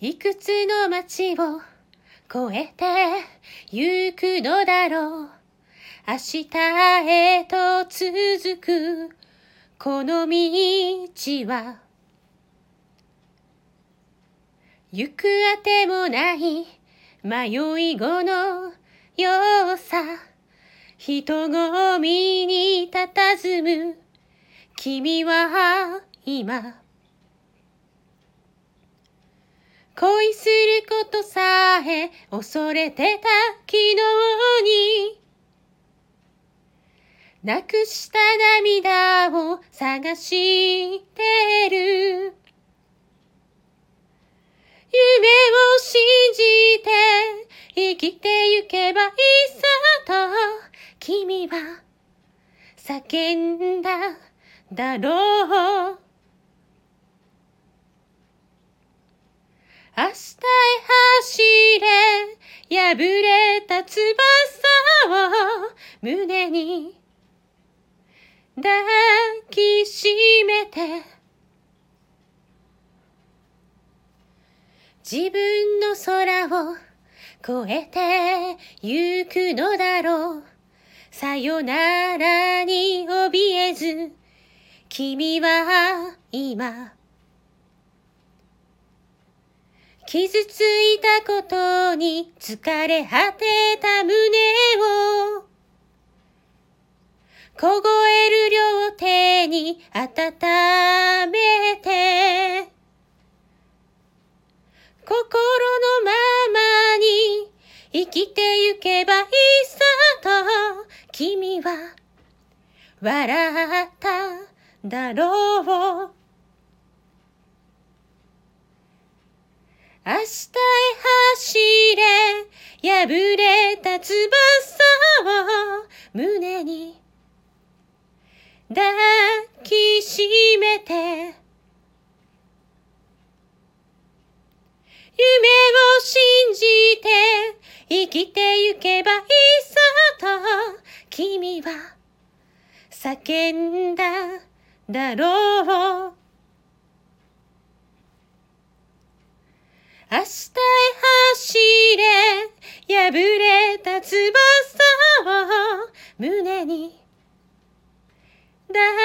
いくつの街を越えて行くのだろう。明日へと続くこの道は。行くあてもない迷い子のようさ。人混みに佇む君は今。恋することさえ恐れてた昨日に。なくした涙を探してる。夢を信じて生きてゆけばいいさと。君は叫んだだろう。明日へ走れ。破れた翼を胸に抱きしめて。自分の空を越えてゆくのだろう。さよならに怯えず。君は今。傷ついたことに疲れ果てた胸を。凍える両手に温めて。心のままに生きてゆけばいいさと君は笑っただろう。明日へ走れ破れた翼を胸に。抱きしめて。夢を信じて。生きてゆけばいいさと。君は叫んだだろう。明日へ走れ破れた翼を胸に。抱